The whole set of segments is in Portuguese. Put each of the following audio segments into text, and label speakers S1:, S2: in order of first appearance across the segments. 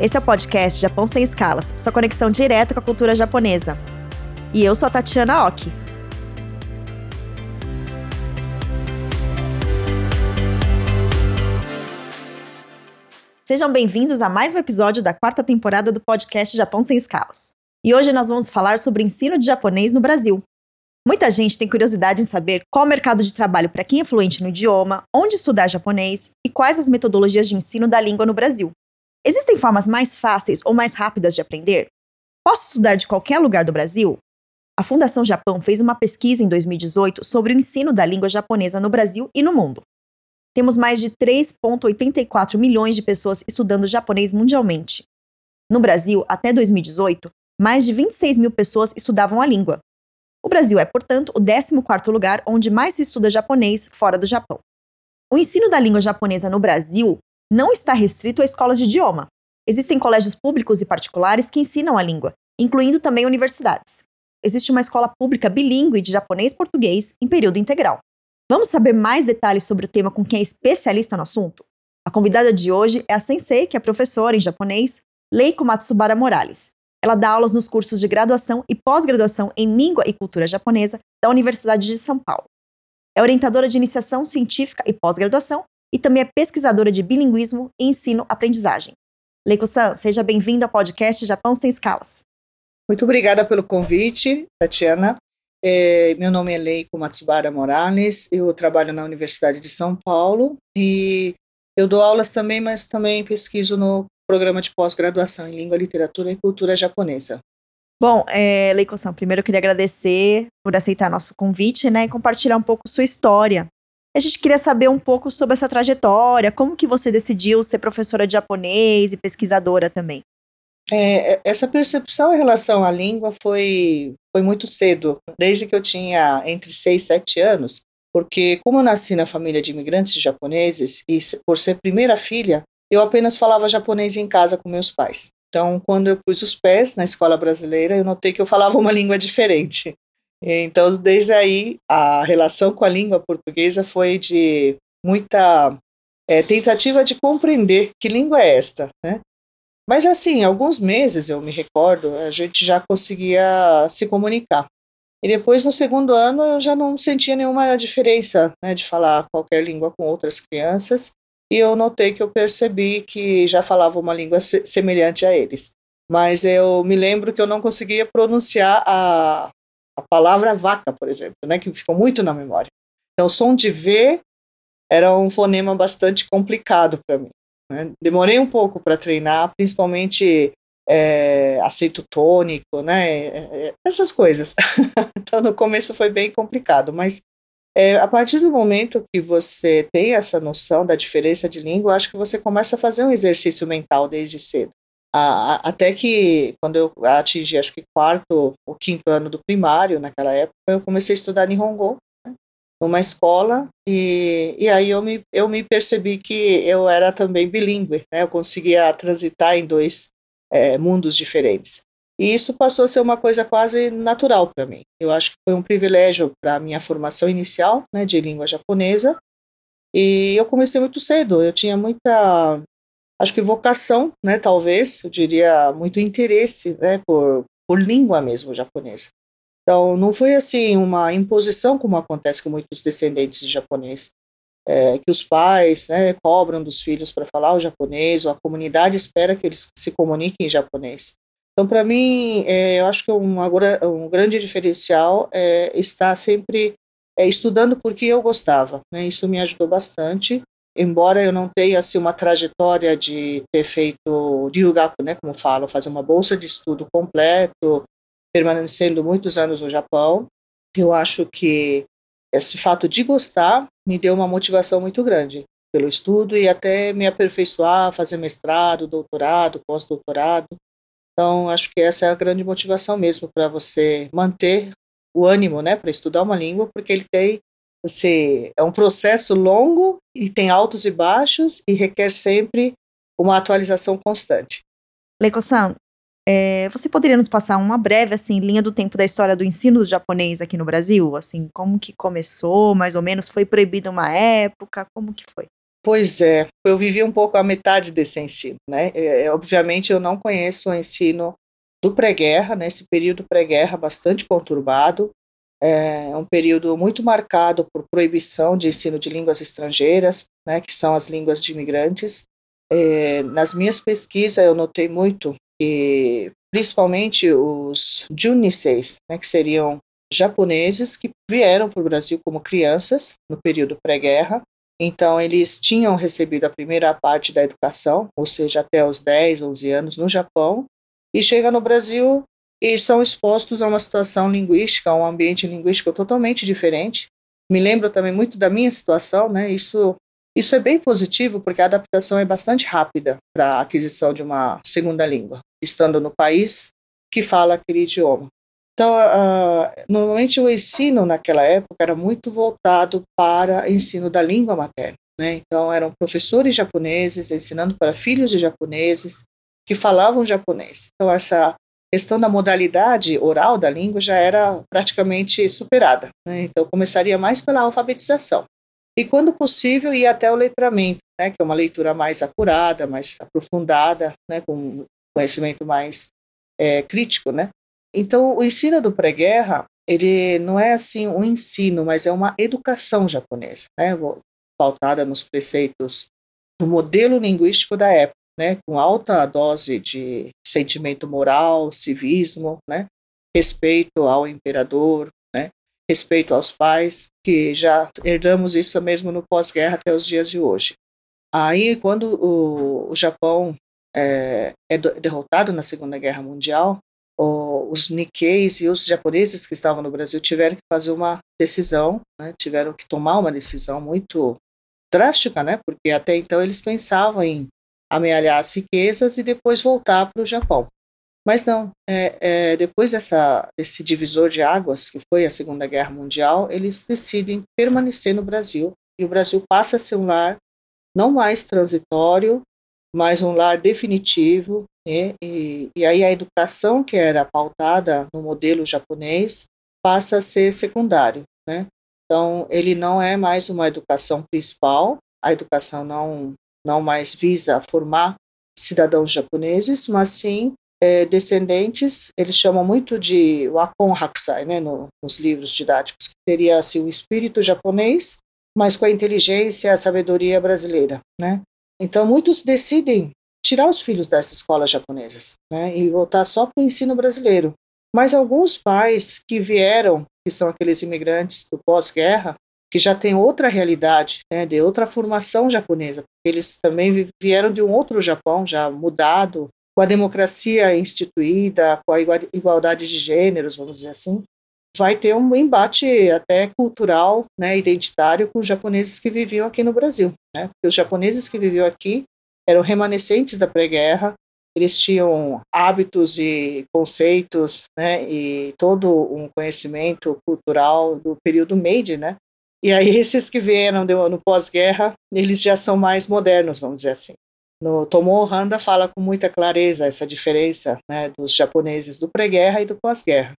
S1: Esse é o podcast Japão Sem Escalas, sua conexão direta com a cultura japonesa. E eu sou a Tatiana Oki. Sejam bem-vindos a mais um episódio da quarta temporada do podcast Japão Sem Escalas. E hoje nós vamos falar sobre ensino de japonês no Brasil. Muita gente tem curiosidade em saber qual o mercado de trabalho para quem é fluente no idioma, onde estudar japonês e quais as metodologias de ensino da língua no Brasil. Existem formas mais fáceis ou mais rápidas de aprender? Posso estudar de qualquer lugar do Brasil? A Fundação Japão fez uma pesquisa em 2018 sobre o ensino da língua japonesa no Brasil e no mundo. Temos mais de 3,84 milhões de pessoas estudando japonês mundialmente. No Brasil, até 2018, mais de 26 mil pessoas estudavam a língua, o Brasil é, portanto, o 14º lugar onde mais se estuda japonês fora do Japão. O ensino da língua japonesa no Brasil não está restrito a escolas de idioma. Existem colégios públicos e particulares que ensinam a língua, incluindo também universidades. Existe uma escola pública bilíngue de japonês-português em período integral. Vamos saber mais detalhes sobre o tema com quem é especialista no assunto? A convidada de hoje é a sensei, que é professora em japonês, Leiko Matsubara Morales, ela dá aulas nos cursos de graduação e pós-graduação em língua e cultura japonesa da Universidade de São Paulo. É orientadora de iniciação científica e pós-graduação e também é pesquisadora de bilinguismo e ensino-aprendizagem. Leiko-san, seja bem-vindo ao podcast Japão Sem Escalas.
S2: Muito obrigada pelo convite, Tatiana. É, meu nome é Leiko Matsubara Morales, eu trabalho na Universidade de São Paulo e eu dou aulas também, mas também pesquiso no programa de pós-graduação em Língua, Literatura e Cultura Japonesa.
S1: Bom, é, Leiko-san, primeiro eu queria agradecer por aceitar nosso convite, né, e compartilhar um pouco sua história. A gente queria saber um pouco sobre a sua trajetória, como que você decidiu ser professora de japonês e pesquisadora também.
S2: É, é essa percepção em relação à língua foi, foi muito cedo, desde que eu tinha entre 6 e 7 anos, porque como eu nasci na família de imigrantes japoneses e por ser primeira filha, eu apenas falava japonês em casa com meus pais. Então, quando eu pus os pés na escola brasileira, eu notei que eu falava uma língua diferente. Então, desde aí, a relação com a língua portuguesa foi de muita é, tentativa de compreender que língua é esta, né? Mas assim, alguns meses, eu me recordo, a gente já conseguia se comunicar. E depois, no segundo ano, eu já não sentia nenhuma diferença né, de falar qualquer língua com outras crianças e eu notei que eu percebi que já falava uma língua se semelhante a eles. Mas eu me lembro que eu não conseguia pronunciar a, a palavra vaca, por exemplo, né, que ficou muito na memória. Então, o som de V era um fonema bastante complicado para mim. Né? Demorei um pouco para treinar, principalmente é, aceito tônico, né? É, é, essas coisas. então, no começo foi bem complicado, mas é, a partir do momento que você tem essa noção da diferença de língua, acho que você começa a fazer um exercício mental desde cedo. Até que, quando eu atingi, acho que quarto ou quinto ano do primário, naquela época, eu comecei a estudar Nihongo, né, numa escola, e, e aí eu me, eu me percebi que eu era também bilíngue, né, eu conseguia transitar em dois é, mundos diferentes. E isso passou a ser uma coisa quase natural para mim. Eu acho que foi um privilégio para a minha formação inicial né, de língua japonesa. E eu comecei muito cedo. Eu tinha muita, acho que vocação, né, talvez, eu diria, muito interesse né, por, por língua mesmo japonesa. Então, não foi assim uma imposição como acontece com muitos descendentes de japonês. É, que os pais né, cobram dos filhos para falar o japonês, ou a comunidade espera que eles se comuniquem em japonês. Então, para mim, é, eu acho que uma, um grande diferencial é estar sempre é, estudando porque eu gostava. Né? Isso me ajudou bastante. Embora eu não tenha assim, uma trajetória de ter feito ryugaku, né, como falo, fazer uma bolsa de estudo completo, permanecendo muitos anos no Japão, eu acho que esse fato de gostar me deu uma motivação muito grande pelo estudo e até me aperfeiçoar, fazer mestrado, doutorado, pós-doutorado. Então, acho que essa é a grande motivação mesmo para você manter o ânimo, né, para estudar uma língua, porque ele tem você é um processo longo e tem altos e baixos e requer sempre uma atualização constante.
S1: Leiko-san, é, você poderia nos passar uma breve assim linha do tempo da história do ensino do japonês aqui no Brasil? Assim, como que começou, mais ou menos? Foi proibido uma época? Como que foi?
S2: Pois é, eu vivi um pouco a metade desse ensino, né? É, é obviamente eu não conheço o ensino do pré-guerra, nesse né? período pré-guerra bastante conturbado, é um período muito marcado por proibição de ensino de línguas estrangeiras, né, que são as línguas de imigrantes. É, nas minhas pesquisas eu notei muito que, principalmente os juniseis, né, que seriam japoneses que vieram para o Brasil como crianças no período pré-guerra. Então, eles tinham recebido a primeira parte da educação, ou seja, até os 10, 11 anos no Japão, e chega no Brasil e são expostos a uma situação linguística, a um ambiente linguístico totalmente diferente. Me lembro também muito da minha situação, né? Isso isso é bem positivo porque a adaptação é bastante rápida para a aquisição de uma segunda língua, estando no país que fala aquele idioma. Então, uh, normalmente o ensino naquela época era muito voltado para ensino da língua materna. Né? Então, eram professores japoneses ensinando para filhos de japoneses que falavam japonês. Então, essa questão da modalidade oral da língua já era praticamente superada. Né? Então, começaria mais pela alfabetização. E, quando possível, ir até o letramento, né? que é uma leitura mais acurada, mais aprofundada, né? com conhecimento mais é, crítico. Né? Então, o ensino do pré-guerra, ele não é assim um ensino, mas é uma educação japonesa, né? pautada nos preceitos do modelo linguístico da época né, com alta dose de sentimento moral, civismo, né, respeito ao imperador, né, respeito aos pais, que já herdamos isso mesmo no pós-guerra até os dias de hoje. Aí, quando o, o Japão é, é, derrotado na Segunda Guerra Mundial, o, os Nikkeis e os japoneses que estavam no Brasil tiveram que fazer uma decisão, né, tiveram que tomar uma decisão muito drástica, né, porque até então eles pensavam em amealhar as riquezas e depois voltar para o Japão. Mas não, é, é, depois dessa, desse divisor de águas, que foi a Segunda Guerra Mundial, eles decidem permanecer no Brasil e o Brasil passa a ser um lar não mais transitório, mas um lar definitivo. Né? E, e aí a educação que era pautada no modelo japonês passa a ser secundário. Né? Então, ele não é mais uma educação principal, a educação não não mais visa formar cidadãos japoneses, mas sim é, descendentes, eles chamam muito de Wakon Hakusai, né, no, nos livros didáticos, que teria assim, o espírito japonês, mas com a inteligência e a sabedoria brasileira. Né? Então, muitos decidem tirar os filhos dessas escolas japonesas né, e voltar só para o ensino brasileiro. Mas alguns pais que vieram, que são aqueles imigrantes do pós-guerra, que já tem outra realidade, né, de outra formação japonesa. Eles também vieram de um outro Japão, já mudado, com a democracia instituída, com a igualdade de gêneros, vamos dizer assim. Vai ter um embate até cultural, né, identitário, com os japoneses que viviam aqui no Brasil. Né? Porque os japoneses que viviam aqui eram remanescentes da pré-guerra, eles tinham hábitos e conceitos, né, e todo um conhecimento cultural do período Meiji, né, e aí esses que vieram no pós-guerra, eles já são mais modernos, vamos dizer assim. No Tomo Ohanda fala com muita clareza essa diferença né, dos japoneses do pré-guerra e do pós-guerra.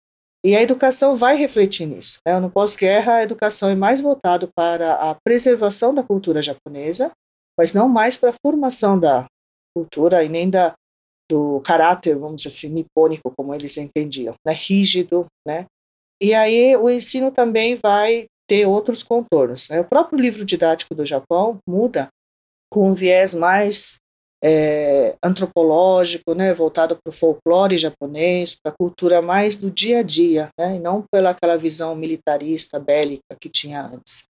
S2: E a educação vai refletir nisso. Né? No pós-guerra, a educação é mais voltada para a preservação da cultura japonesa, mas não mais para a formação da cultura e nem da, do caráter, vamos dizer assim, nipônico, como eles entendiam, né? rígido. Né? E aí o ensino também vai ter outros contornos. Né? O próprio livro didático do Japão muda com um viés mais é, antropológico, né, voltado para o folclore japonês, para a cultura mais do dia a dia, né, e não pela aquela visão militarista, bélica que tinha antes.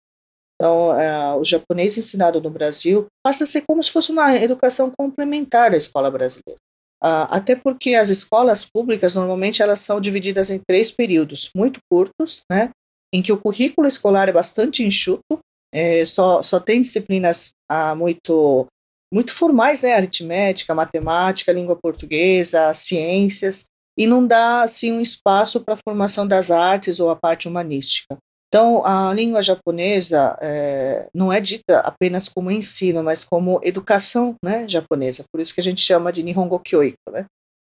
S2: Então, é, o japonês ensinado no Brasil passa a ser como se fosse uma educação complementar à escola brasileira. Ah, até porque as escolas públicas normalmente elas são divididas em três períodos muito curtos, né, em que o currículo escolar é bastante enxuto, é, só, só tem disciplinas ah, muito, muito formais, né? aritmética, matemática, língua portuguesa, ciências, e não dá assim um espaço para a formação das artes ou a parte humanística. Então, a língua japonesa é, não é dita apenas como ensino, mas como educação né, japonesa. Por isso que a gente chama de Nihongo Kyoiko. Né?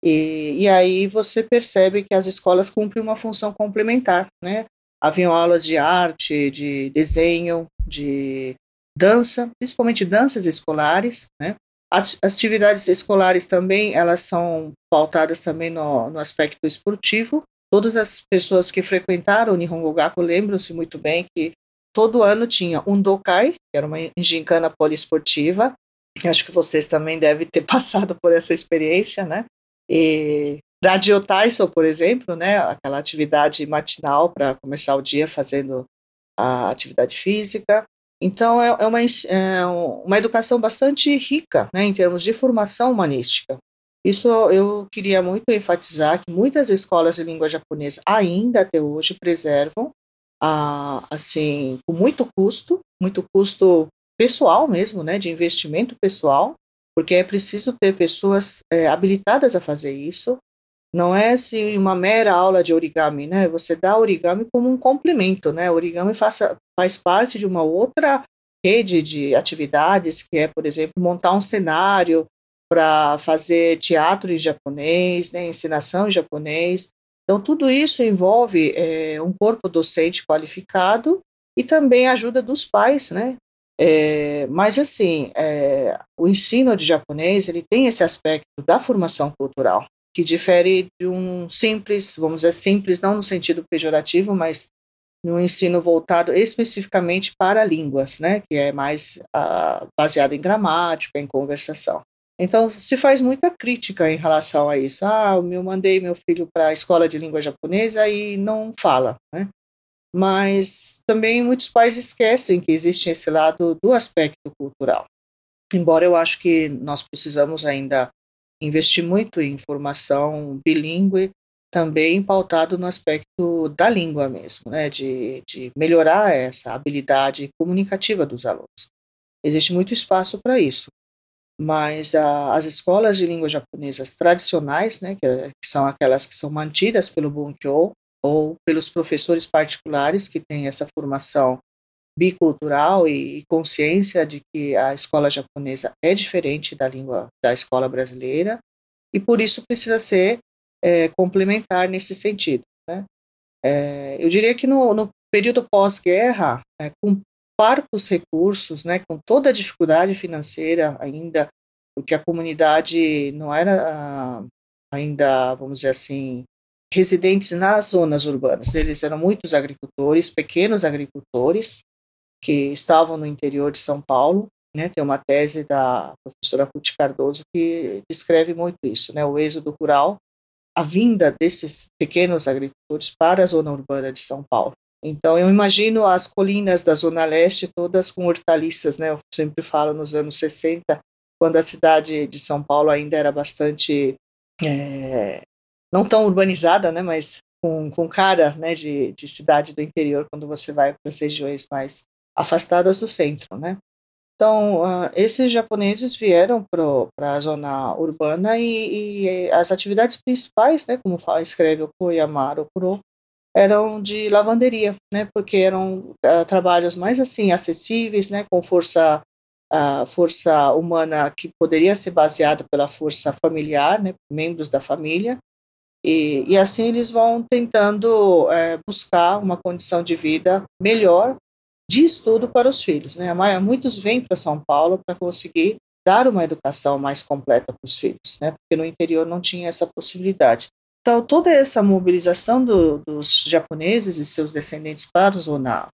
S2: E, e aí você percebe que as escolas cumprem uma função complementar. Né? Haviam aulas de arte, de desenho, de dança, principalmente danças escolares, né? As atividades escolares também, elas são pautadas também no, no aspecto esportivo. Todas as pessoas que frequentaram o Nihongo Gaku lembram-se muito bem que todo ano tinha um dokai, que era uma gincana poliesportiva. Acho que vocês também devem ter passado por essa experiência, né? E Radio Taiso, por exemplo, né? Aquela atividade matinal para começar o dia fazendo a atividade física. Então, é, é, uma, é uma educação bastante rica né, em termos de formação humanística. Isso eu queria muito enfatizar que muitas escolas de língua japonesa ainda até hoje preservam, a, assim, com muito custo, muito custo pessoal mesmo, né, de investimento pessoal, porque é preciso ter pessoas é, habilitadas a fazer isso. Não é assim uma mera aula de origami, né? Você dá origami como um complemento, né? origami faça, faz parte de uma outra rede de atividades, que é, por exemplo, montar um cenário para fazer teatro em japonês, né, ensinação em japonês. Então, tudo isso envolve é, um corpo docente qualificado e também a ajuda dos pais, né? É, mas, assim, é, o ensino de japonês, ele tem esse aspecto da formação cultural, que difere de um simples, vamos dizer simples, não no sentido pejorativo, mas no ensino voltado especificamente para línguas, né, que é mais uh, baseado em gramática, em conversação. Então, se faz muita crítica em relação a isso. Ah, eu mandei meu filho para a escola de língua japonesa e não fala, né? Mas também muitos pais esquecem que existe esse lado do aspecto cultural. Embora eu acho que nós precisamos ainda investir muito em formação bilíngue também pautado no aspecto da língua mesmo, né, de, de melhorar essa habilidade comunicativa dos alunos. Existe muito espaço para isso, mas a, as escolas de língua japonesas tradicionais, né, que, que, são aquelas que são mantidas pelo Bunkyo ou pelos professores particulares que têm essa formação bicultural e, consciência de que a escola japonesa é diferente da língua da escola brasileira e por isso precisa ser é, complementar nesse sentido. Né? É, eu diria que no, no período pós-guerra, é, com parcos recursos, né, com toda a dificuldade financeira ainda, porque a comunidade não era ah, ainda, vamos dizer assim, residentes nas zonas urbanas. Eles eram muitos agricultores, pequenos agricultores, que estavam no interior de São Paulo. Né, tem uma tese da professora Ruth Cardoso que descreve muito isso, né, o êxodo rural a vinda desses pequenos agricultores para a zona urbana de São Paulo. Então, eu imagino as colinas da Zona Leste todas com hortaliças, né? Eu sempre falo nos anos 60, quando a cidade de São Paulo ainda era bastante, é, não tão urbanizada, né? Mas com, com cara né, de, de cidade do interior, quando você vai para as regiões mais afastadas do centro, né? Então, uh, esses japoneses vieram para a zona urbana e, e, as atividades principais, né, como fala, escreve o Koyamaru Kuro, eram de lavanderia, né, porque eram uh, trabalhos mais assim acessíveis, né, com força a uh, força humana que poderia ser baseada pela força familiar, né, membros da família, e, e assim eles vão tentando é, buscar uma condição de vida melhor de estudo para os filhos. Né? Muitos vêm para São Paulo para conseguir dar uma educação mais completa para os filhos, né? porque no interior não tinha essa possibilidade. Então, toda essa mobilização do, dos japoneses e seus descendentes para a zona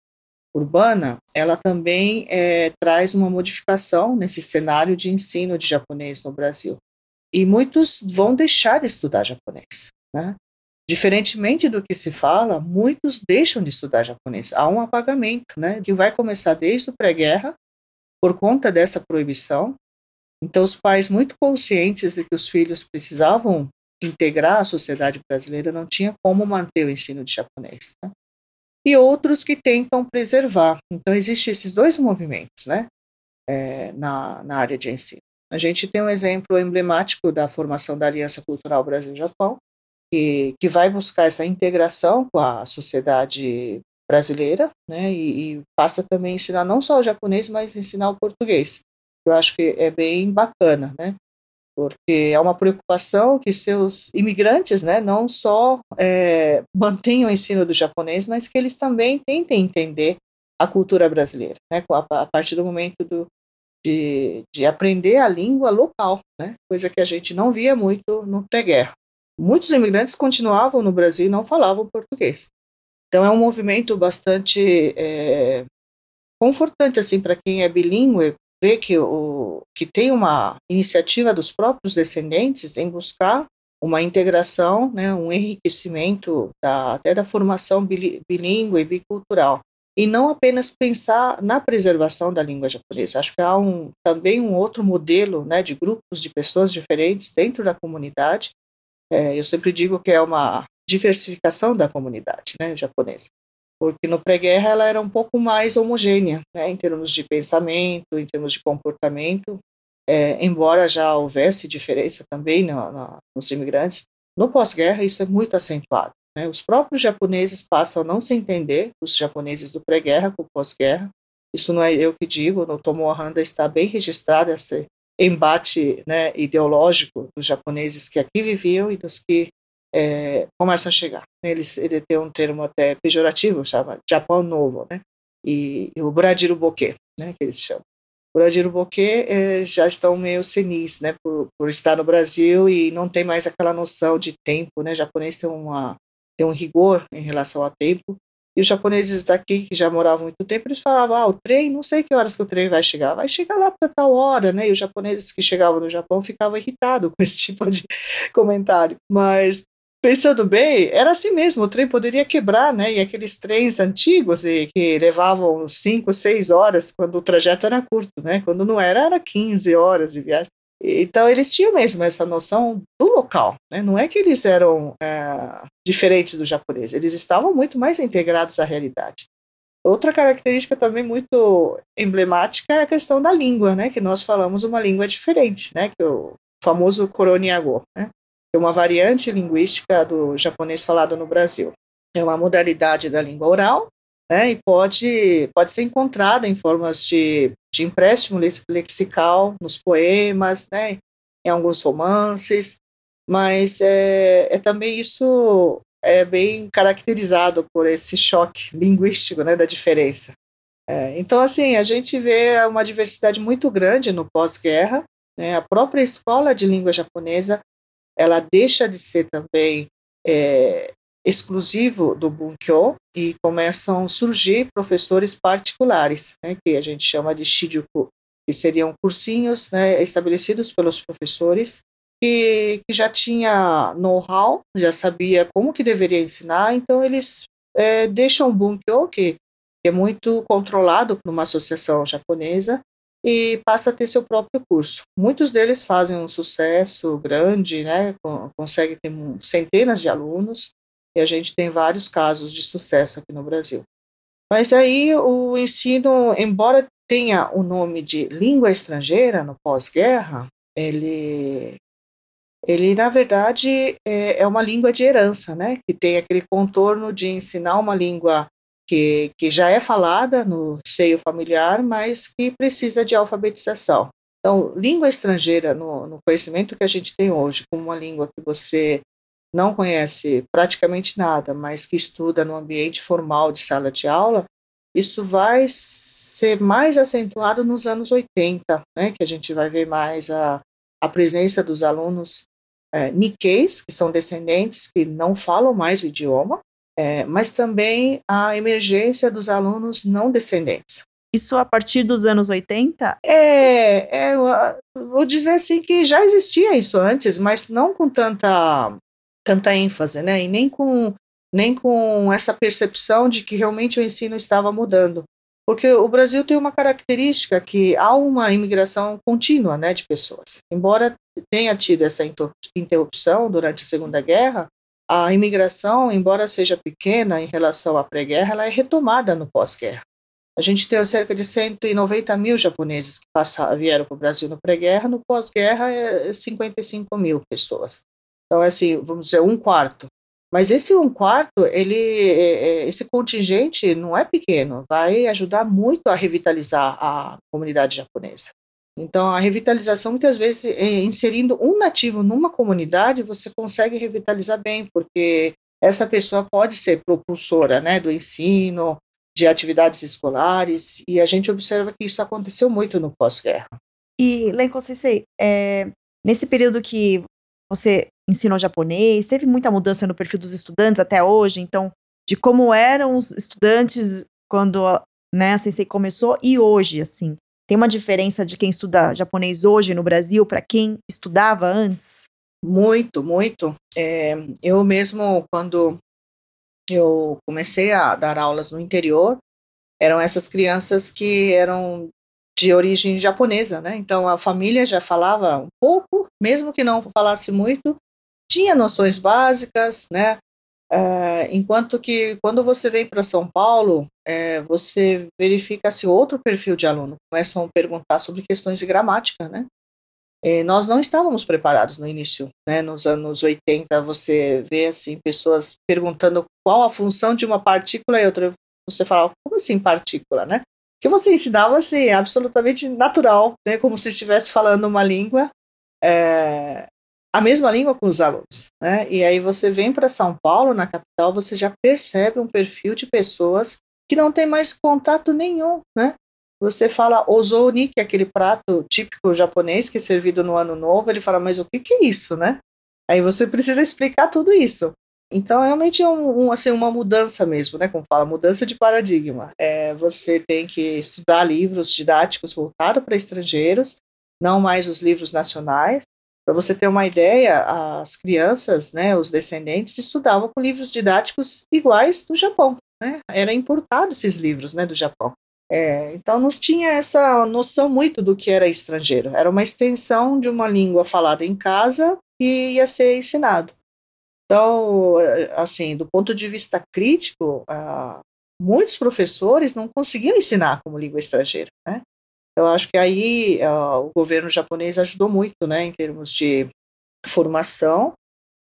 S2: urbana, ela também é, traz uma modificação nesse cenário de ensino de japonês no Brasil. E muitos vão deixar de estudar japonês. Né? Diferentemente do que se fala, muitos deixam de estudar japonês. Há um apagamento, né, que vai começar desde o pré-guerra, por conta dessa proibição. Então, os pais, muito conscientes de que os filhos precisavam integrar a sociedade brasileira, não tinha como manter o ensino de japonês. Né? E outros que tentam preservar. Então, existem esses dois movimentos né, é, na, na área de ensino. A gente tem um exemplo emblemático da formação da Aliança Cultural Brasil-Japão, que, que vai buscar essa integração com a sociedade brasileira, né, e, e, passa também a ensinar não só o japonês, mas ensinar o português. Eu acho que é bem bacana, né, porque é uma preocupação que seus imigrantes, né, não só é, mantenham o ensino do japonês, mas que eles também tentem entender a cultura brasileira, né? A, partir do momento do, de, de aprender a língua local, né? Coisa que a gente não via muito no pré-guerra. Muitos imigrantes continuavam no Brasil e não falavam português. Então é um movimento bastante é, confortante assim para quem é bilíngue ver que o que tem uma iniciativa dos próprios descendentes em buscar uma integração, né, um enriquecimento da, até da formação bilíngue e bicultural e não apenas pensar na preservação da língua japonesa. Acho que há um, também um outro modelo né, de grupos de pessoas diferentes dentro da comunidade. É, eu sempre digo que é uma diversificação da comunidade né, japonesa, porque no pré-guerra ela era um pouco mais homogênea né, em termos de pensamento, em termos de comportamento, é, embora já houvesse diferença também no, no, nos imigrantes. No pós-guerra isso é muito acentuado. Né? Os próprios japoneses passam a não se entender, os japoneses do pré-guerra com o pós-guerra. Isso não é eu que digo, no Tomo Handa está bem registrado esse embate né, ideológico dos japoneses que aqui viviam e dos que é, começam a chegar. Eles, ele tem um termo até pejorativo, chama Japão Novo, né? E, e o Bradiruboke, né, que eles chamam. Bradiruboke é, já estão meio senis, né, por, por estar no Brasil e não tem mais aquela noção de tempo, né? O japonês tem uma tem um rigor em relação ao tempo. E os japoneses daqui, que já moravam muito tempo, eles falavam, ah, o trem, não sei que horas que o trem vai chegar, vai chegar lá para tal hora, né? E os japoneses que chegavam no Japão ficavam irritados com esse tipo de comentário. Mas, pensando bem, era assim mesmo, o trem poderia quebrar, né? E aqueles trens antigos e, que levavam 5, 6 horas, quando o trajeto era curto, né? Quando não era, era 15 horas de viagem. Então eles tinham mesmo essa noção do local, né? não é que eles eram é, diferentes do japonês, eles estavam muito mais integrados à realidade. Outra característica também muito emblemática é a questão da língua, né? que nós falamos uma língua diferente, né? que o famoso Koroniago, né? que é uma variante linguística do japonês falado no Brasil. É uma modalidade da língua oral né, e pode, pode ser encontrada em formas de, de empréstimo lexical nos poemas, né, em alguns romances, mas é, é também isso é bem caracterizado por esse choque linguístico né, da diferença. É, então, assim, a gente vê uma diversidade muito grande no pós-guerra. Né, a própria escola de língua japonesa ela deixa de ser também é, exclusivo do Bunkyo e começam a surgir professores particulares, né, que a gente chama de Shijuku, que seriam cursinhos né, estabelecidos pelos professores que, que já tinha know-how, já sabia como que deveria ensinar, então eles é, deixam o Bunkyo, que, é muito controlado por uma associação japonesa, e passa a ter seu próprio curso. Muitos deles fazem um sucesso grande, né, conseguem ter centenas de alunos, e a gente tem vários casos de sucesso aqui no Brasil. Mas aí o ensino, embora tenha o nome de língua estrangeira no pós-guerra, ele, ele na verdade é, é uma língua de herança, né? Que tem aquele contorno de ensinar uma língua que, que já é falada no seio familiar, mas que precisa de alfabetização. Então, língua estrangeira, no, no conhecimento que a gente tem hoje, como uma língua que você não conhece praticamente nada, mas que estuda no ambiente formal de sala de aula, isso vai ser mais acentuado nos anos 80, né, que a gente vai ver mais a, a presença dos alunos é, que são descendentes que não falam mais o idioma, é, mas também a emergência dos alunos não descendentes.
S1: Isso a partir dos anos 80?
S2: É, é, vou dizer assim que já existia isso antes, mas não com tanta tanta ênfase, né? E nem com, nem com essa percepção de que realmente o ensino estava mudando. Porque o Brasil tem uma característica que há uma imigração contínua né, de pessoas. Embora tenha tido essa interrupção durante a Segunda Guerra, a imigração, embora seja pequena em relação à pré-guerra, ela é retomada no pós-guerra. A gente tem cerca de 190 mil japoneses que passaram, vieram para o Brasil no pré-guerra, no pós-guerra é 55 mil pessoas. Então, é assim, vamos dizer, um quarto. Mas esse um quarto, ele, é, é, esse contingente não é pequeno, vai ajudar muito a revitalizar a comunidade japonesa. Então, a revitalização, muitas vezes, inserindo um nativo numa comunidade, você consegue revitalizar bem, porque essa pessoa pode ser propulsora né, do ensino, de atividades escolares, e a gente observa que isso aconteceu muito no pós-guerra.
S1: E, Lenko Sensei, é, nesse período que você ensinou japonês, teve muita mudança no perfil dos estudantes até hoje, então, de como eram os estudantes quando né, a Sensei começou e hoje, assim. Tem uma diferença de quem estuda japonês hoje no Brasil para quem estudava antes?
S2: Muito, muito. É, eu mesmo, quando eu comecei a dar aulas no interior, eram essas crianças que eram de origem japonesa, né? Então a família já falava um pouco, mesmo que não falasse muito, tinha noções básicas, né? É, enquanto que quando você vem para São Paulo, é, você verifica se outro perfil de aluno começam a perguntar sobre questões de gramática, né? E nós não estávamos preparados no início, né? Nos anos 80, você vê assim pessoas perguntando qual a função de uma partícula e outra. Você fala, como assim partícula, né? Que você ensinava assim, absolutamente natural, né? Como se estivesse falando uma língua. É, a mesma língua com os alunos, né? E aí você vem para São Paulo, na capital, você já percebe um perfil de pessoas que não tem mais contato nenhum, né? Você fala ozoni, que é aquele prato típico japonês que é servido no ano novo, ele fala, mas o que, que é isso, né? Aí você precisa explicar tudo isso. Então, realmente é um, um, assim, uma mudança mesmo, né? Como fala, mudança de paradigma. É, você tem que estudar livros didáticos voltados para estrangeiros, não mais os livros nacionais. Para você ter uma ideia, as crianças, né, os descendentes, estudavam com livros didáticos iguais do Japão. Né? Era importado esses livros né, do Japão. É, então, nos tinha essa noção muito do que era estrangeiro. Era uma extensão de uma língua falada em casa e ia ser ensinado. Então, assim, do ponto de vista crítico, uh, muitos professores não conseguiam ensinar como língua estrangeira, né? Eu acho que aí uh, o governo japonês ajudou muito, né, em termos de formação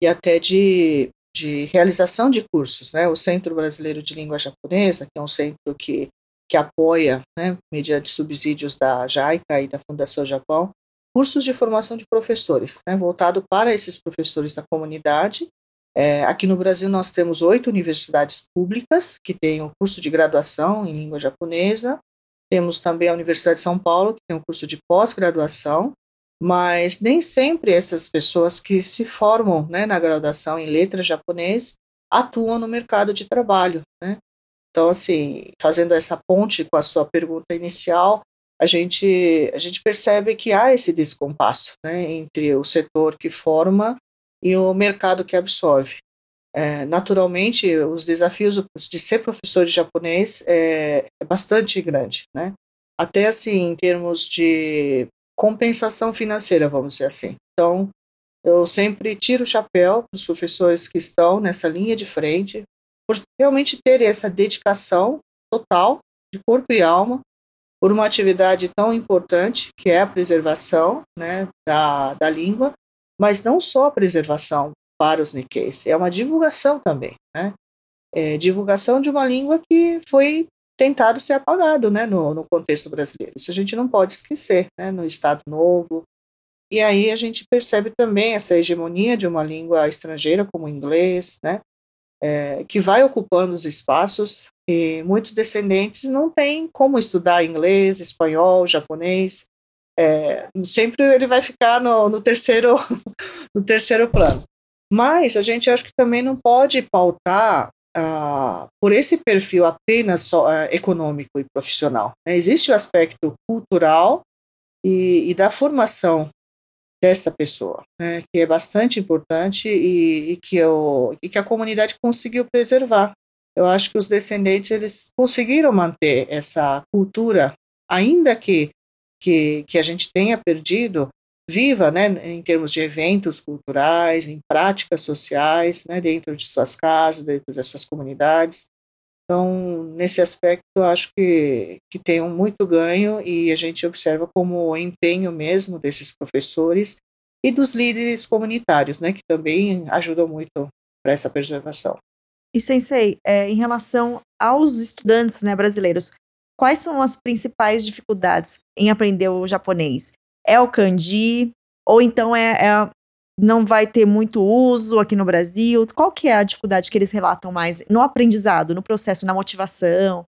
S2: e até de, de realização de cursos, né? O Centro Brasileiro de Língua Japonesa, que é um centro que, que apoia, né, mediante subsídios da JAICA e da Fundação Japão, cursos de formação de professores, né, voltado para esses professores da comunidade. É, aqui no Brasil nós temos oito universidades públicas que têm o um curso de graduação em língua japonesa, temos também a Universidade de São Paulo, que tem um curso de pós-graduação, mas nem sempre essas pessoas que se formam né, na graduação em letras japonês atuam no mercado de trabalho. Né? Então, assim, fazendo essa ponte com a sua pergunta inicial, a gente, a gente percebe que há esse descompasso né, entre o setor que forma e o mercado que absorve. É, naturalmente, os desafios de ser professor de japonês é, é, bastante grande, né? Até assim, em termos de compensação financeira, vamos dizer assim. Então, eu sempre tiro o chapéu para os professores que estão nessa linha de frente, por realmente ter essa dedicação total, de corpo e alma, por uma atividade tão importante, que é a preservação né, da, da língua, mas não só a preservação, para os Nikkeis. É uma divulgação também, né? É, divulgação de uma língua que foi tentado ser apagado, né, no, no contexto brasileiro. Isso a gente não pode esquecer, né, no Estado Novo. E aí a gente percebe também essa hegemonia de uma língua estrangeira como o inglês, né, é, que vai ocupando os espaços e muitos descendentes não têm como estudar inglês, espanhol, japonês. É, sempre ele vai ficar no, no terceiro no terceiro plano. Mas a gente acho que também não pode pautar uh, por esse perfil apenas só, uh, econômico e profissional. Né? Existe o aspecto cultural e, e da formação desta pessoa, né? que é bastante importante e, e que eu, e que a comunidade conseguiu preservar. Eu acho que os descendentes eles conseguiram manter essa cultura, ainda que que, que a gente tenha perdido, viva, né, em termos de eventos culturais, em práticas sociais, né, dentro de suas casas, dentro das suas comunidades. Então, nesse aspecto, acho que, que tem um muito ganho e a gente observa como o empenho mesmo desses professores e dos líderes comunitários, né, que também ajudam muito para essa preservação.
S1: E, Sensei, é, em relação aos estudantes né, brasileiros, quais são as principais dificuldades em aprender o japonês? É o kanji, ou então é, é, não vai ter muito uso aqui no Brasil? Qual que é a dificuldade que eles relatam mais no aprendizado, no processo, na motivação?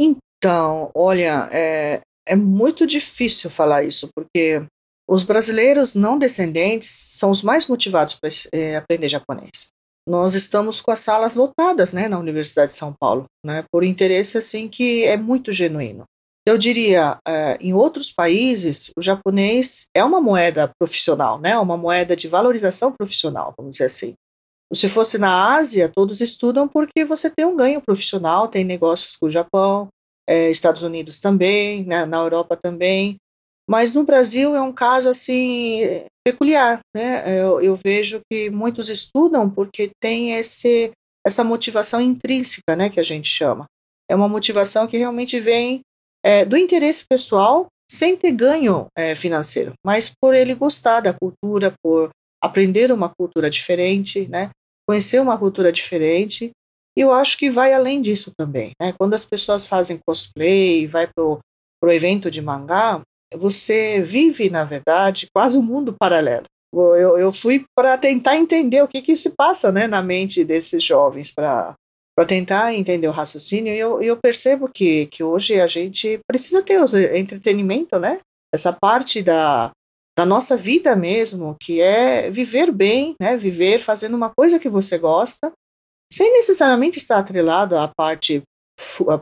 S2: Então, olha, é, é muito difícil falar isso, porque os brasileiros não descendentes são os mais motivados para é, aprender japonês. Nós estamos com as salas lotadas, né, na Universidade de São Paulo, né, por interesse assim que é muito genuíno. Eu diria, é, em outros países, o japonês é uma moeda profissional, né, uma moeda de valorização profissional, vamos dizer assim. Se fosse na Ásia, todos estudam porque você tem um ganho profissional, tem negócios com o Japão, é, Estados Unidos também, né, na Europa também. Mas no Brasil é um caso assim peculiar, né? Eu, eu vejo que muitos estudam porque tem esse, essa motivação intrínseca, né, que a gente chama. É uma motivação que realmente vem é, do interesse pessoal, sem ter ganho é, financeiro, mas por ele gostar da cultura, por aprender uma cultura diferente, né? Conhecer uma cultura diferente. E eu acho que vai além disso também. Né? Quando as pessoas fazem cosplay, vai pro, pro evento de mangá, você vive, na verdade, quase um mundo paralelo. Eu, eu fui para tentar entender o que, que se passa né, na mente desses jovens, para tentar entender o raciocínio, e eu, eu percebo que, que hoje a gente precisa ter o entretenimento, né? Essa parte da, da nossa vida mesmo, que é viver bem, né? Viver fazendo uma coisa que você gosta, sem necessariamente estar atrelado à parte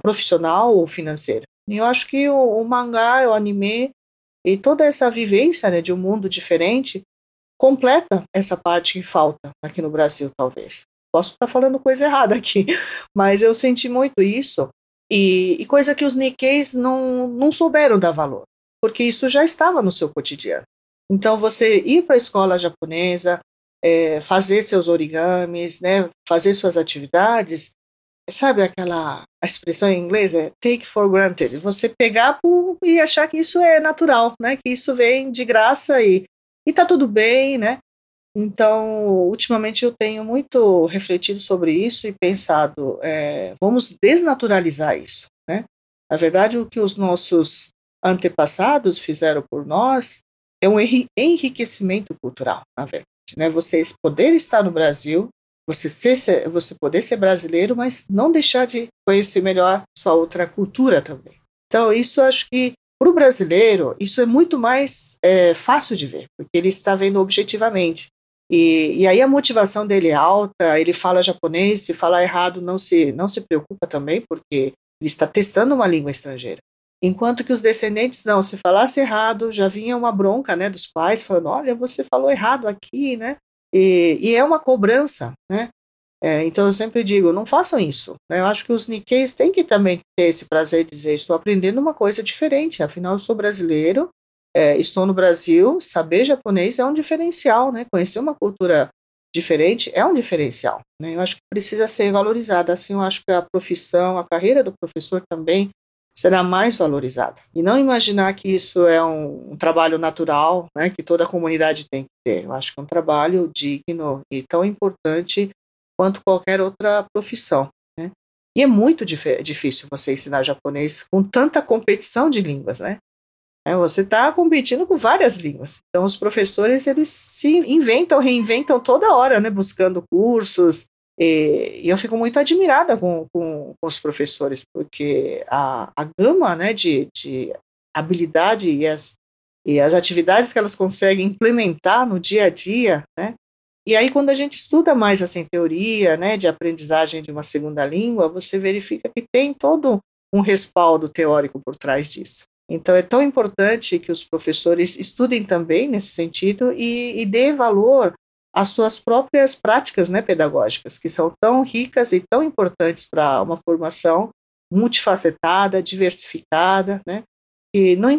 S2: profissional ou financeira. E eu acho que o, o mangá, o anime, e toda essa vivência né, de um mundo diferente completa essa parte que falta aqui no Brasil, talvez. Posso estar falando coisa errada aqui, mas eu senti muito isso. E, e coisa que os Nikkeis não, não souberam dar valor, porque isso já estava no seu cotidiano. Então, você ir para a escola japonesa, é, fazer seus origamis, né, fazer suas atividades, sabe aquela a expressão em inglês é take for granted, você pegar por, e achar que isso é natural, né? Que isso vem de graça e e tá tudo bem, né? Então, ultimamente eu tenho muito refletido sobre isso e pensado, é, vamos desnaturalizar isso, né? Na verdade, o que os nossos antepassados fizeram por nós é um enriquecimento cultural, na verdade, né? Você poder estar no Brasil você ser, você poder ser brasileiro, mas não deixar de conhecer melhor sua outra cultura também. Então, isso acho que para o brasileiro, isso é muito mais é, fácil de ver, porque ele está vendo objetivamente. E, e aí a motivação dele é alta, ele fala japonês, se falar errado não se, não se preocupa também, porque ele está testando uma língua estrangeira. Enquanto que os descendentes não, se falasse errado, já vinha uma bronca né, dos pais, falando, olha, você falou errado aqui, né? E, e é uma cobrança, né? É, então eu sempre digo, não façam isso. Né? Eu acho que os Nikkeis têm que também ter esse prazer de dizer, estou aprendendo uma coisa diferente, afinal eu sou brasileiro, é, estou no Brasil, saber japonês é um diferencial, né? Conhecer uma cultura diferente é um diferencial. Né? Eu acho que precisa ser valorizada. Assim, eu acho que a profissão, a carreira do professor também será mais valorizada. E não imaginar que isso é um, um, trabalho natural, né, que toda a comunidade tem que ter. Eu acho que é um trabalho digno e tão importante quanto qualquer outra profissão. Né? E é muito dif difícil você ensinar japonês com tanta competição de línguas, né? É, você está competindo com várias línguas. Então, os professores, eles se inventam, reinventam toda hora, né? Buscando cursos, e, eu fico muito admirada com, com, com os professores, porque a, a gama né, de, de habilidade e as, e as atividades que elas conseguem implementar no dia a dia, né? E aí, quando a gente estuda mais assim, teoria né, de aprendizagem de uma segunda língua, você verifica que tem todo um respaldo teórico por trás disso. Então, é tão importante que os professores estudem também nesse sentido e, e dê valor as suas próprias práticas né, pedagógicas, que são tão ricas e tão importantes para uma formação multifacetada, diversificada, né? E não,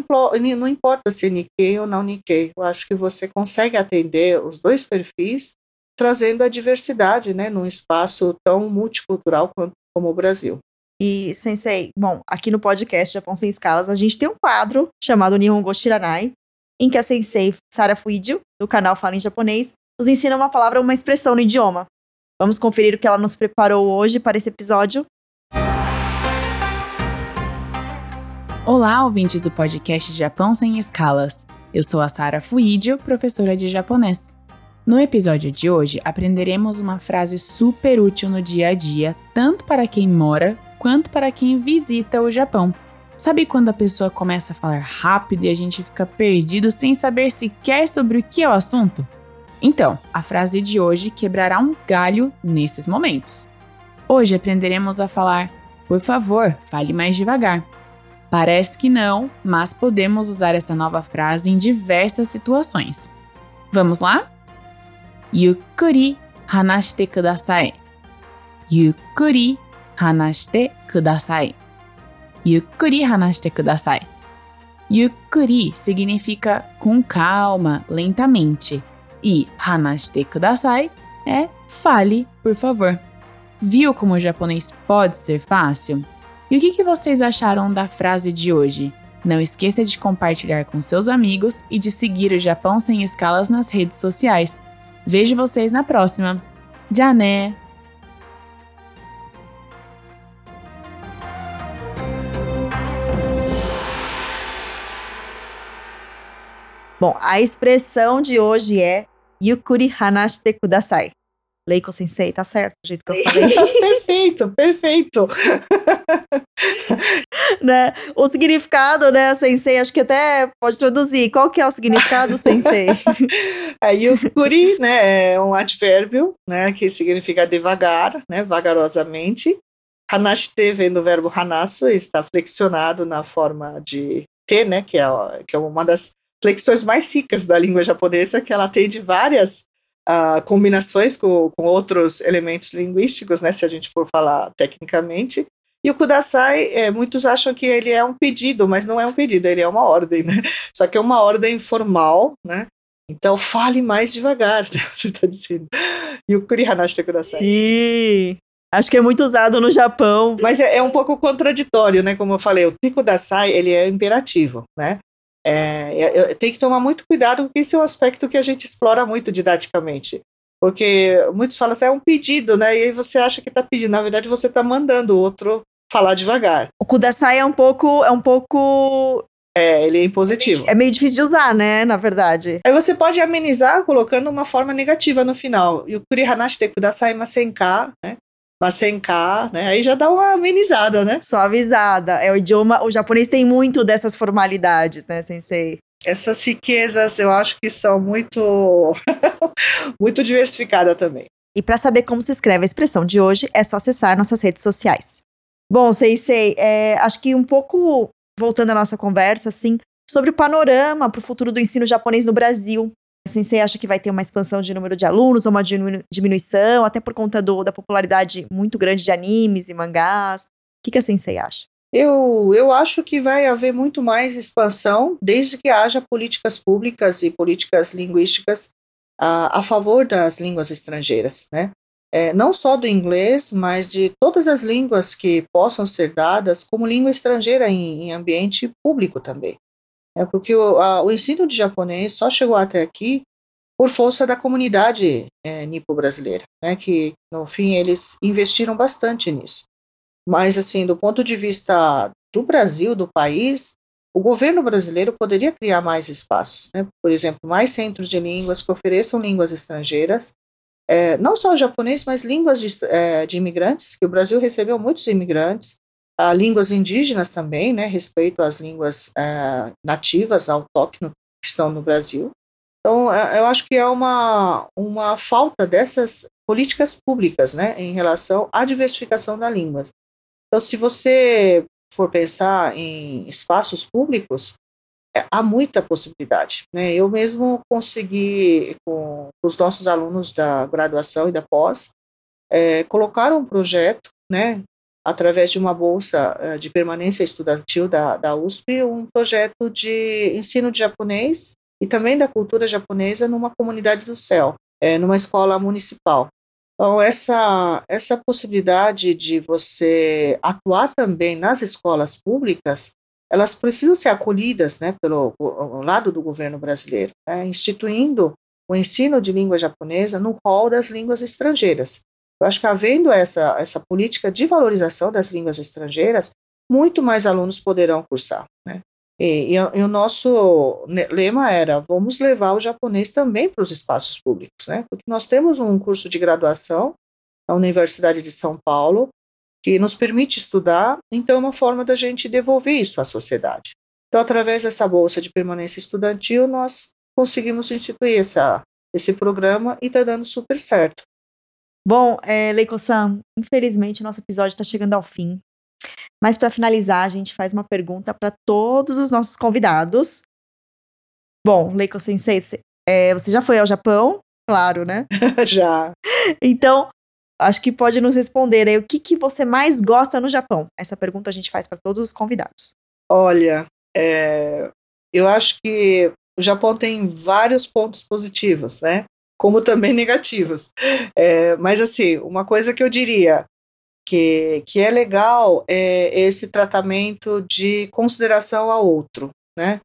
S2: não importa se é Nikkei ou não Nikkei, eu acho que você consegue atender os dois perfis, trazendo a diversidade né, num espaço tão multicultural quanto, como o Brasil.
S1: E, Sensei, bom, aqui no podcast Japão Sem Escalas, a gente tem um quadro chamado Nihongo Shiranai, em que a Sensei Sara Fuidio, do canal Fala em Japonês, nos ensina uma palavra ou uma expressão no idioma. Vamos conferir o que ela nos preparou hoje para esse episódio?
S3: Olá, ouvintes do podcast Japão Sem Escalas. Eu sou a Sara Fuidio, professora de japonês. No episódio de hoje, aprenderemos uma frase super útil no dia a dia, tanto para quem mora quanto para quem visita o Japão. Sabe quando a pessoa começa a falar rápido e a gente fica perdido sem saber sequer sobre o que é o assunto? Então, a frase de hoje quebrará um galho nesses momentos. Hoje aprenderemos a falar: por favor, fale mais devagar. Parece que não, mas podemos usar essa nova frase em diversas situações. Vamos lá? Yukkuri hanashite kudasai. Yukkuri hanashite kudasai. Yukkuri hanashite kudasai. Yukkuri significa com calma, lentamente. E hanashite kudasai é fale, por favor. Viu como o japonês pode ser fácil? E o que, que vocês acharam da frase de hoje? Não esqueça de compartilhar com seus amigos e de seguir o Japão Sem Escalas nas redes sociais. Vejo vocês na próxima. Já né?
S1: Bom, a expressão de hoje é Yukuri hanashite kudasai. Leiko Sensei, tá certo do jeito que eu falei.
S2: perfeito, perfeito.
S1: né? O significado, né, Sensei, acho que até pode traduzir. Qual que é o significado, Sensei?
S2: é, yukuri, né, é um advérbio, né, que significa devagar, né, vagarosamente. Hanashite vem do verbo hanasu, está flexionado na forma de te, né, que é, que é uma das flexões mais ricas da língua japonesa, que ela tem de várias uh, combinações com, com outros elementos linguísticos, né, se a gente for falar tecnicamente. E o Kudasai, é, muitos acham que ele é um pedido, mas não é um pedido, ele é uma ordem, né? Só que é uma ordem formal, né? Então fale mais devagar, você está dizendo. E o Kuri Hanashite Kudasai.
S1: Sim! Acho que é muito usado no Japão.
S2: Mas é, é um pouco contraditório, né? Como eu falei, o Kudasai, ele é imperativo, né? É, tem que tomar muito cuidado, porque esse é um aspecto que a gente explora muito didaticamente. Porque muitos falam assim, é um pedido, né? E aí você acha que está pedindo. Na verdade, você está mandando o outro falar devagar.
S1: O Kudasai é um pouco. É um pouco.
S2: É, ele é impositivo.
S1: É meio difícil de usar, né? Na verdade.
S2: Aí você pode amenizar colocando uma forma negativa no final. E o Kuri Hanashite Kudasai Masenka, né? Masenka, né? Aí já dá uma amenizada, né?
S1: Suavizada. É o idioma, o japonês tem muito dessas formalidades, né, sensei?
S2: Essas riquezas eu acho que são muito muito diversificadas também.
S1: E para saber como se escreve a expressão de hoje, é só acessar nossas redes sociais. Bom, Sensei, é, acho que um pouco voltando à nossa conversa, assim, sobre o panorama para o futuro do ensino japonês no Brasil. A Sensei acha que vai ter uma expansão de número de alunos ou uma diminuição, até por conta do, da popularidade muito grande de animes e mangás? O que, que a Sensei acha?
S2: Eu, eu acho que vai haver muito mais expansão, desde que haja políticas públicas e políticas linguísticas a, a favor das línguas estrangeiras, né? É, não só do inglês, mas de todas as línguas que possam ser dadas como língua estrangeira em, em ambiente público também. É porque o, a, o ensino de japonês só chegou até aqui por força da comunidade é, nipo-brasileira, né, que no fim eles investiram bastante nisso. Mas assim, do ponto de vista do Brasil, do país, o governo brasileiro poderia criar mais espaços, né? por exemplo, mais centros de línguas que ofereçam línguas estrangeiras, é, não só japonês, mas línguas de, é, de imigrantes, que o Brasil recebeu muitos imigrantes, a línguas indígenas também, né, respeito às línguas uh, nativas, autóctones que estão no Brasil. Então, é, eu acho que é uma, uma falta dessas políticas públicas né, em relação à diversificação da língua. Então, se você for pensar em espaços públicos, é, há muita possibilidade. Né? Eu mesmo consegui, com os nossos alunos da graduação e da pós, é, colocar um projeto né, através de uma bolsa eh, de permanência estudantil da, da USP, um projeto de ensino de japonês e também da cultura japonesa numa comunidade do céu, é, numa escola municipal. Então, essa, essa possibilidade de você atuar também nas escolas públicas, elas precisam ser acolhidas né, pelo lado do governo brasileiro, né, instituindo o ensino de língua japonesa no rol das línguas estrangeiras. Eu acho que havendo essa, essa política de valorização das línguas estrangeiras, muito mais alunos poderão cursar. Né? E, e, e, o nosso lema era: vamos levar o japonês também para os espaços públicos, né? porque nós temos um curso de graduação na Universidade de São Paulo, que nos permite estudar, então é uma forma da gente devolver isso à sociedade. Então, através dessa bolsa de permanência estudantil, nós conseguimos instituir essa, esse programa e está dando super certo.
S1: Bom, é, Leiko-san, infelizmente nosso episódio está chegando ao fim. Mas para finalizar, a gente faz uma pergunta para todos os nossos convidados. Bom, Leiko Sensei, é, você já foi ao Japão? Claro, né?
S2: já.
S1: Então, acho que pode nos responder aí o que, que você mais gosta no Japão. Essa pergunta a gente faz para todos os convidados.
S2: Olha, é, eu acho que o Japão tem vários pontos positivos, né? Como também negativos. É, mas assim, uma coisa que eu diria que, que é legal é esse tratamento de consideração ao outro, né?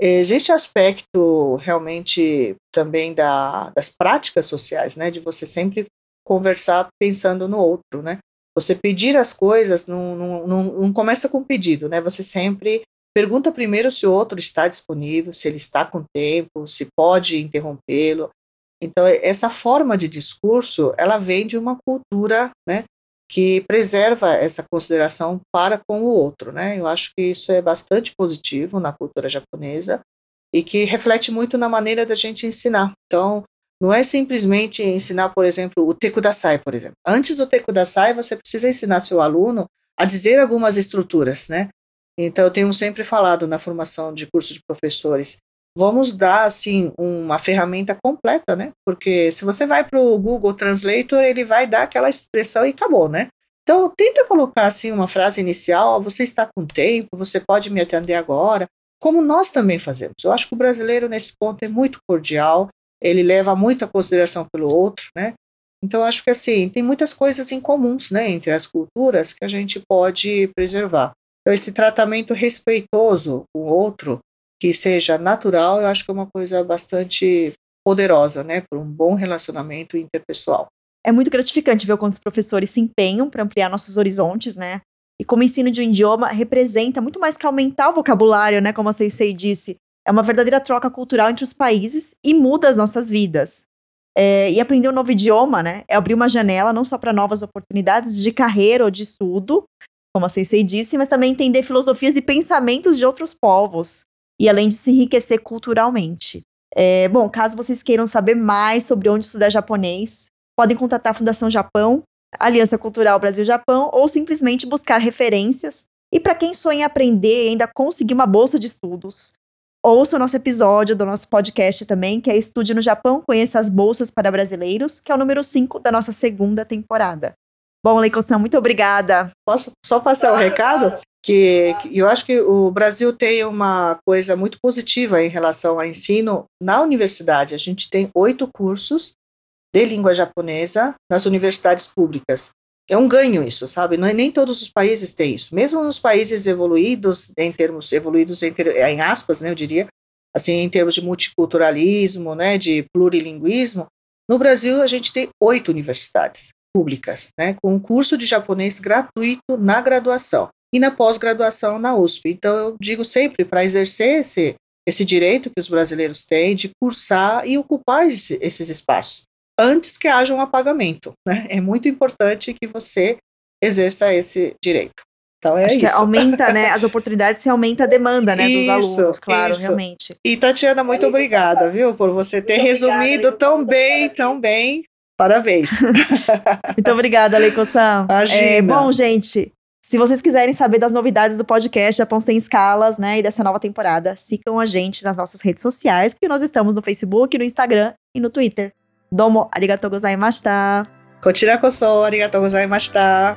S2: Existe aspecto realmente também da, das práticas sociais, né? De você sempre conversar pensando no outro, né? Você pedir as coisas não, não, não, não começa com pedido, né? Você sempre pergunta primeiro se o outro está disponível, se ele está com tempo, se pode interrompê-lo. Então, essa forma de discurso, ela vem de uma cultura, né? que preserva essa consideração para com o outro, né? Eu acho que isso é bastante positivo na cultura japonesa e que reflete muito na maneira da gente ensinar. Então, não é simplesmente ensinar, por exemplo, o tekudasai, por exemplo. Antes do tekudasai, você precisa ensinar seu aluno a dizer algumas estruturas, né? Então, eu tenho sempre falado na formação de curso de professores, vamos dar assim uma ferramenta completa, né? Porque se você vai para o Google Translator, ele vai dar aquela expressão e acabou, né? Então tenta colocar assim uma frase inicial, você está com tempo, você pode me atender agora, como nós também fazemos. Eu acho que o brasileiro nesse ponto é muito cordial, ele leva muita consideração pelo outro, né? Então acho que assim, tem muitas coisas em comuns, né, entre as culturas que a gente pode preservar. Então esse tratamento respeitoso com o outro, que seja natural, eu acho que é uma coisa bastante poderosa, né, para um bom relacionamento interpessoal.
S1: É muito gratificante ver quantos professores se empenham para ampliar nossos horizontes, né? E como o ensino de um idioma representa muito mais que aumentar o vocabulário, né, como a Seisei disse, é uma verdadeira troca cultural entre os países e muda as nossas vidas. É, e aprender um novo idioma, né, é abrir uma janela não só para novas oportunidades de carreira ou de estudo, como a Seisei disse, mas também entender filosofias e pensamentos de outros povos e além de se enriquecer culturalmente. É, bom, caso vocês queiram saber mais sobre onde estudar japonês, podem contatar a Fundação Japão, Aliança Cultural Brasil-Japão ou simplesmente buscar referências. E para quem sonha em aprender e ainda conseguir uma bolsa de estudos, ouça o nosso episódio do nosso podcast também, que é Estude no Japão, conheça as bolsas para brasileiros, que é o número 5 da nossa segunda temporada. Bom, Leiko-san, muito obrigada.
S2: Posso só passar o um recado? Que, que eu acho que o Brasil tem uma coisa muito positiva em relação ao ensino na universidade. A gente tem oito cursos de língua japonesa nas universidades públicas. É um ganho isso, sabe? Não é, nem todos os países têm isso. Mesmo nos países evoluídos, em termos evoluídos em, ter, em aspas, né, eu diria, assim, em termos de multiculturalismo, né, de plurilinguismo, no Brasil a gente tem oito universidades públicas, né, com um curso de japonês gratuito na graduação e na pós-graduação na USP. Então, eu digo sempre, para exercer esse, esse direito que os brasileiros têm de cursar e ocupar esse, esses espaços, antes que haja um apagamento. Né? É muito importante que você exerça esse direito. Então é
S1: Acho
S2: isso.
S1: que aumenta, né, as oportunidades e aumenta a demanda, né,
S2: isso,
S1: dos alunos, claro,
S2: isso.
S1: realmente.
S2: E Tatiana, muito obrigada, viu, por você ter muito resumido obrigada, tão bem, tão bem. Parabéns.
S1: muito obrigada, Leico-san. É, bom, gente, se vocês quiserem saber das novidades do podcast Japão Sem Escalas, né, e dessa nova temporada, sigam a gente nas nossas redes sociais, porque nós estamos no Facebook, no Instagram e no Twitter. Domo arigatou gozaimashita.
S2: Kochira koso arigatou gozaimashita.